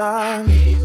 one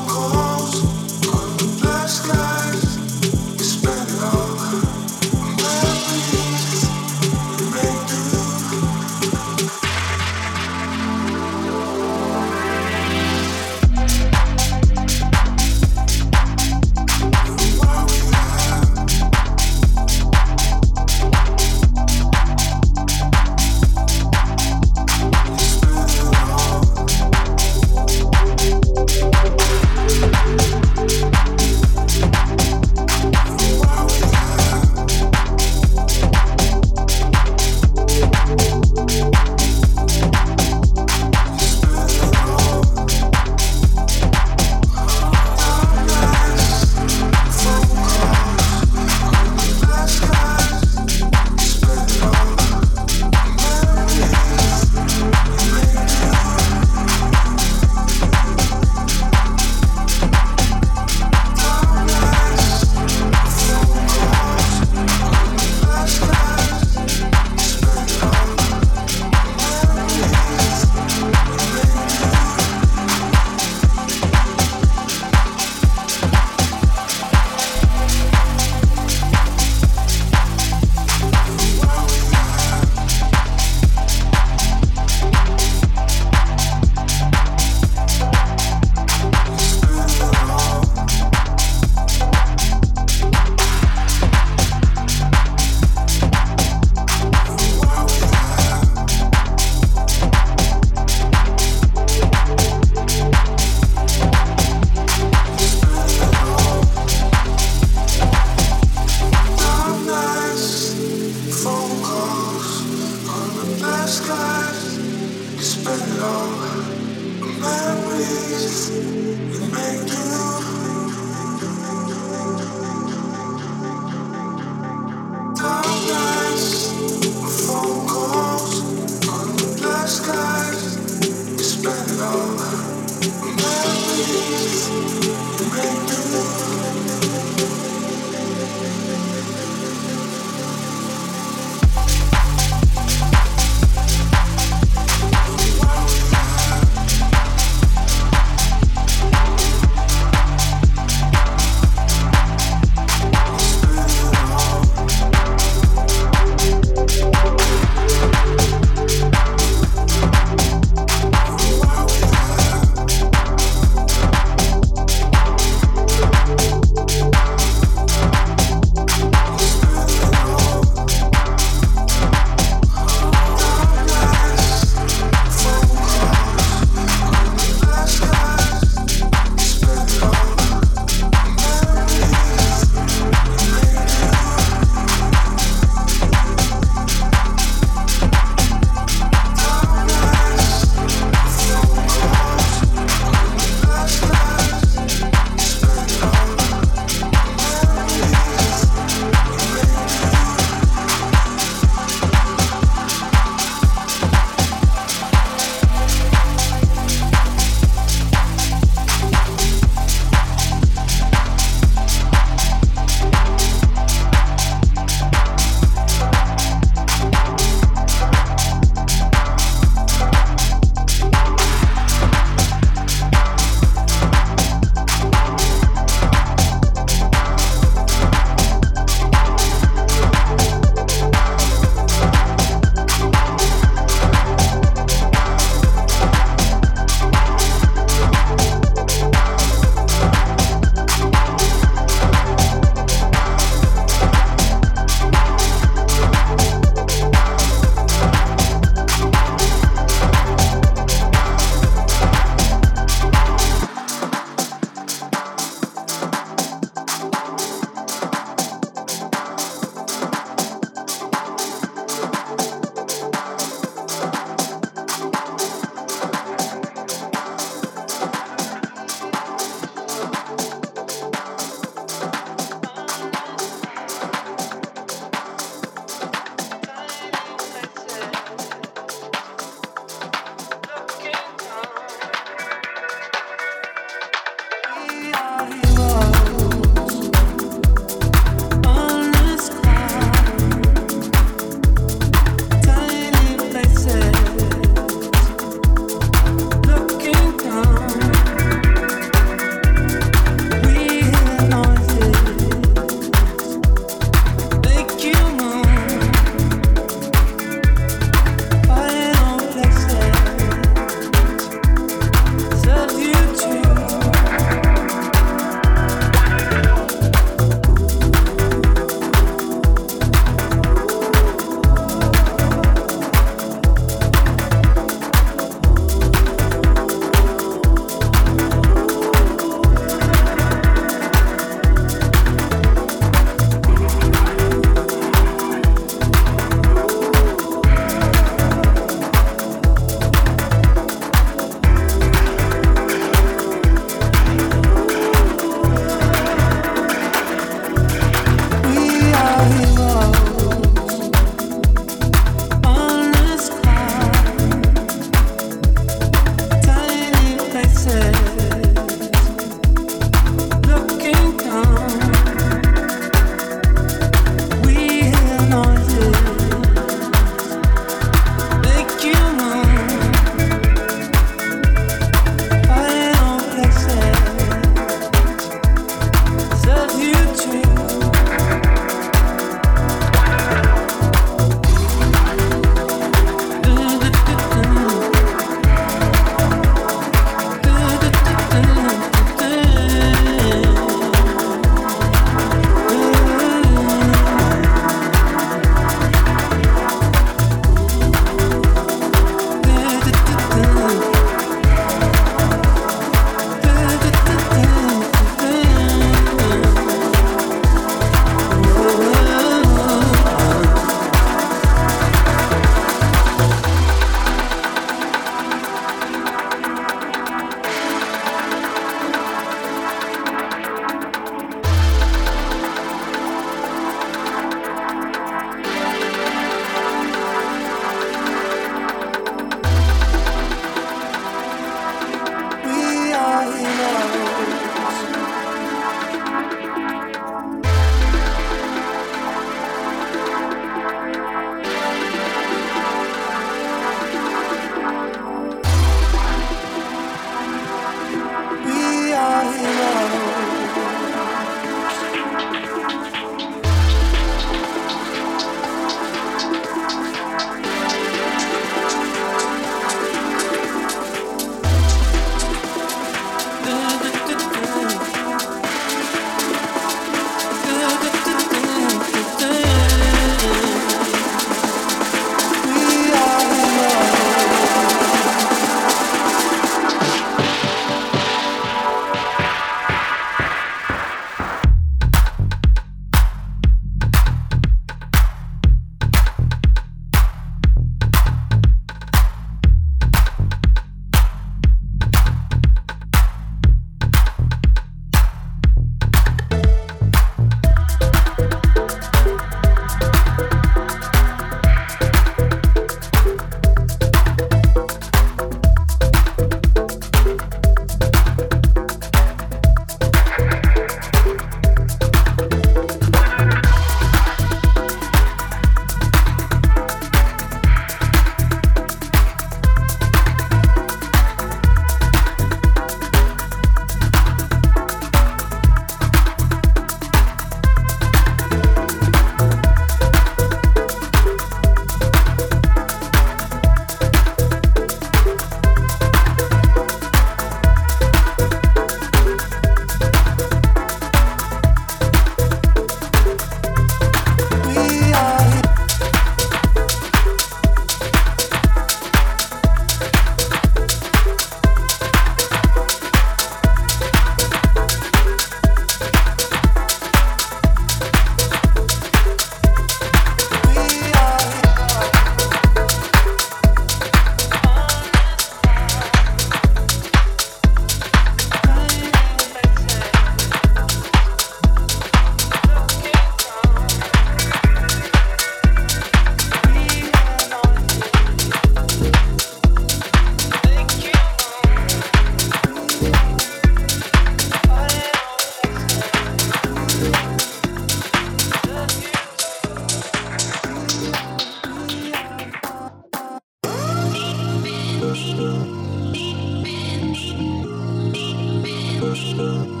Baby.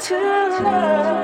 For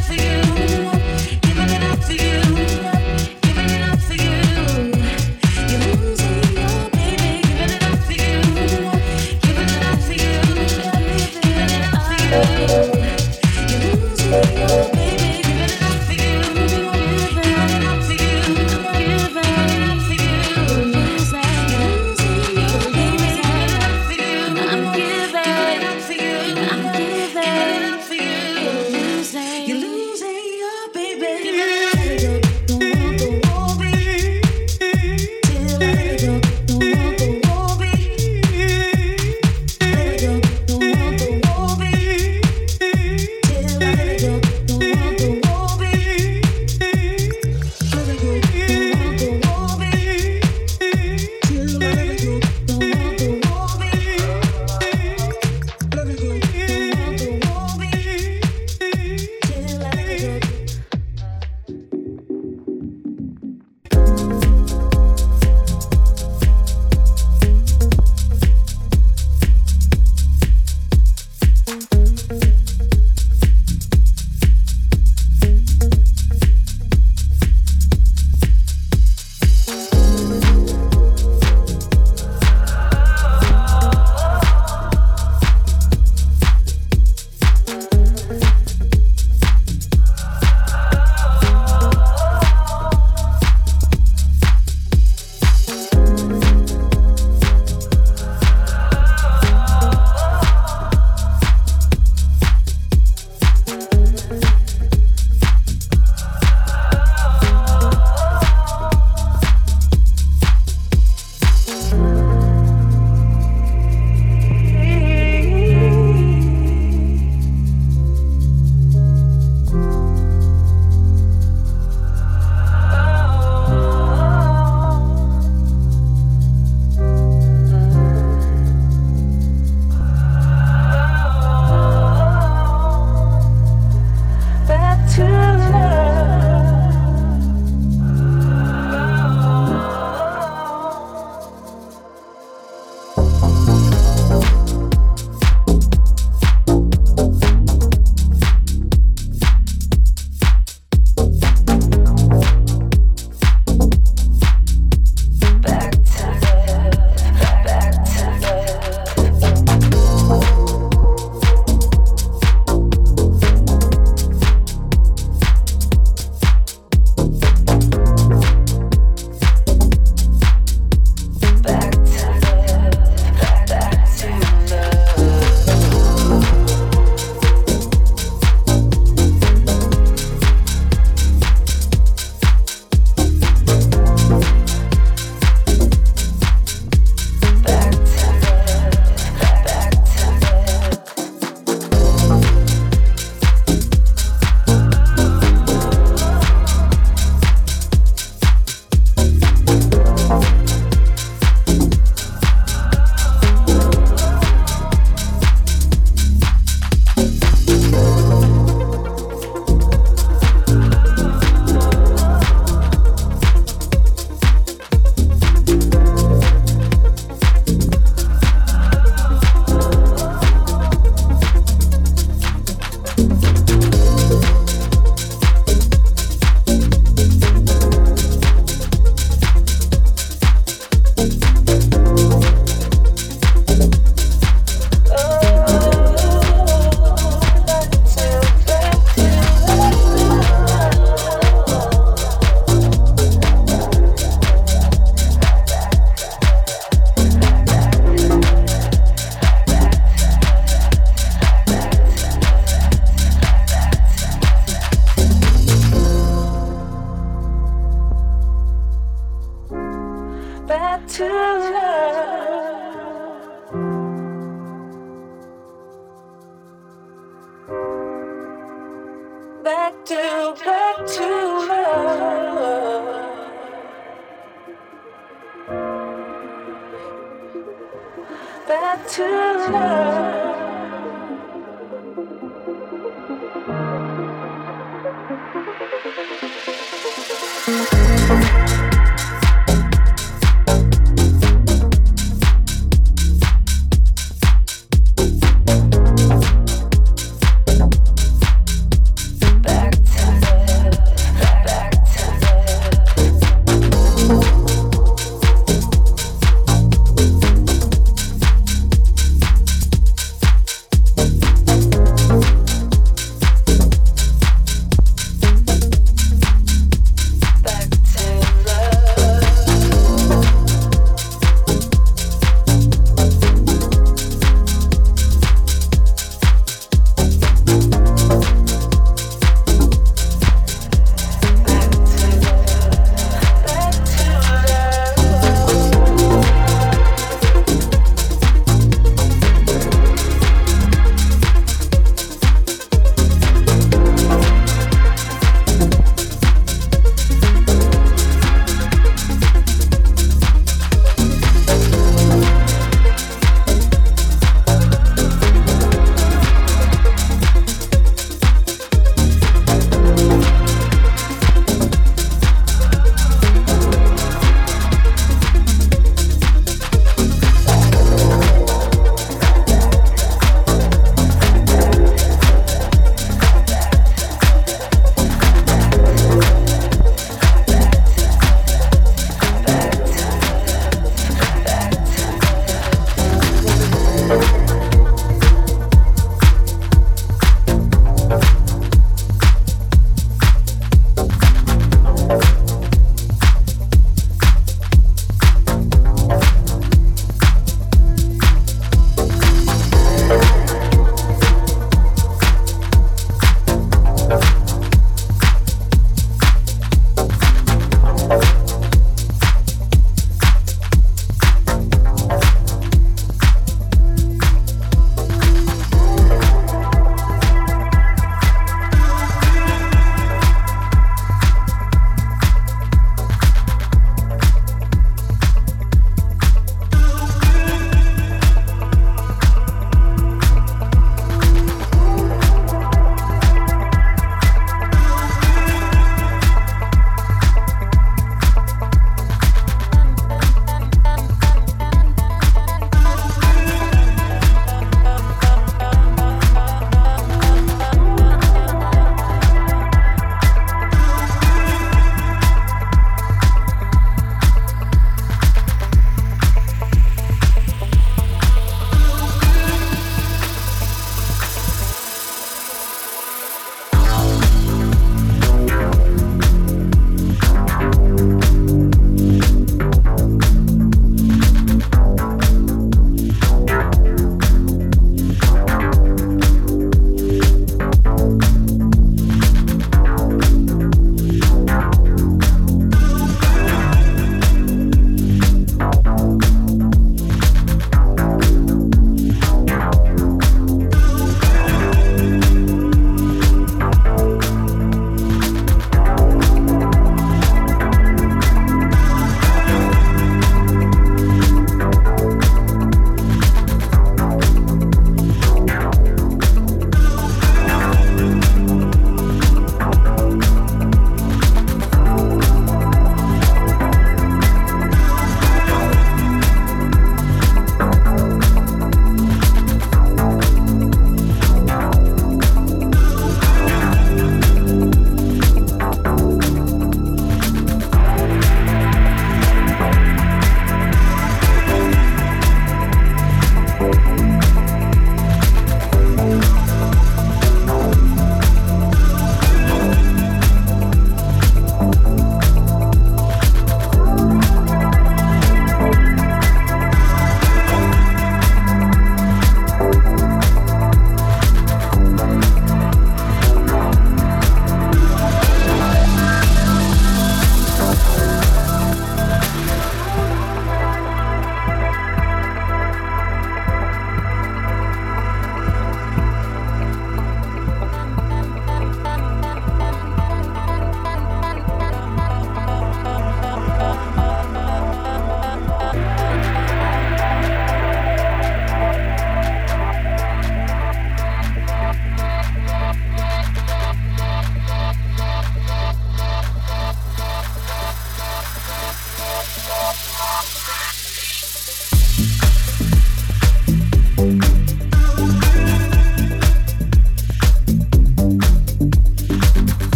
for you.